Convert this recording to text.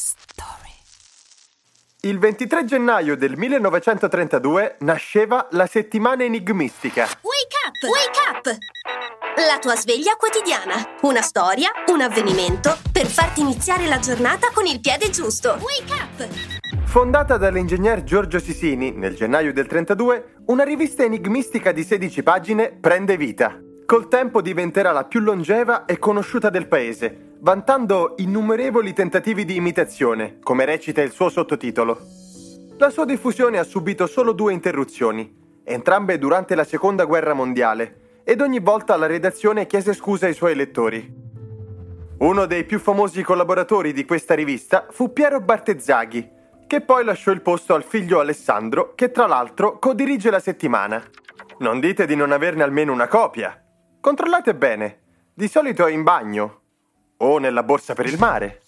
story. Il 23 gennaio del 1932 nasceva la settimana enigmistica. Wake up! Wake up! La tua sveglia quotidiana. Una storia, un avvenimento per farti iniziare la giornata con il piede giusto. Wake up! Fondata dall'ingegner Giorgio Sisini nel gennaio del 32, una rivista enigmistica di 16 pagine prende vita. Col tempo diventerà la più longeva e conosciuta del paese, vantando innumerevoli tentativi di imitazione, come recita il suo sottotitolo. La sua diffusione ha subito solo due interruzioni, entrambe durante la Seconda Guerra Mondiale, ed ogni volta la redazione chiese scusa ai suoi lettori. Uno dei più famosi collaboratori di questa rivista fu Piero Bartezzaghi, che poi lasciò il posto al figlio Alessandro, che tra l'altro codirige la settimana. Non dite di non averne almeno una copia. Controllate bene. Di solito è in bagno o nella borsa per il mare.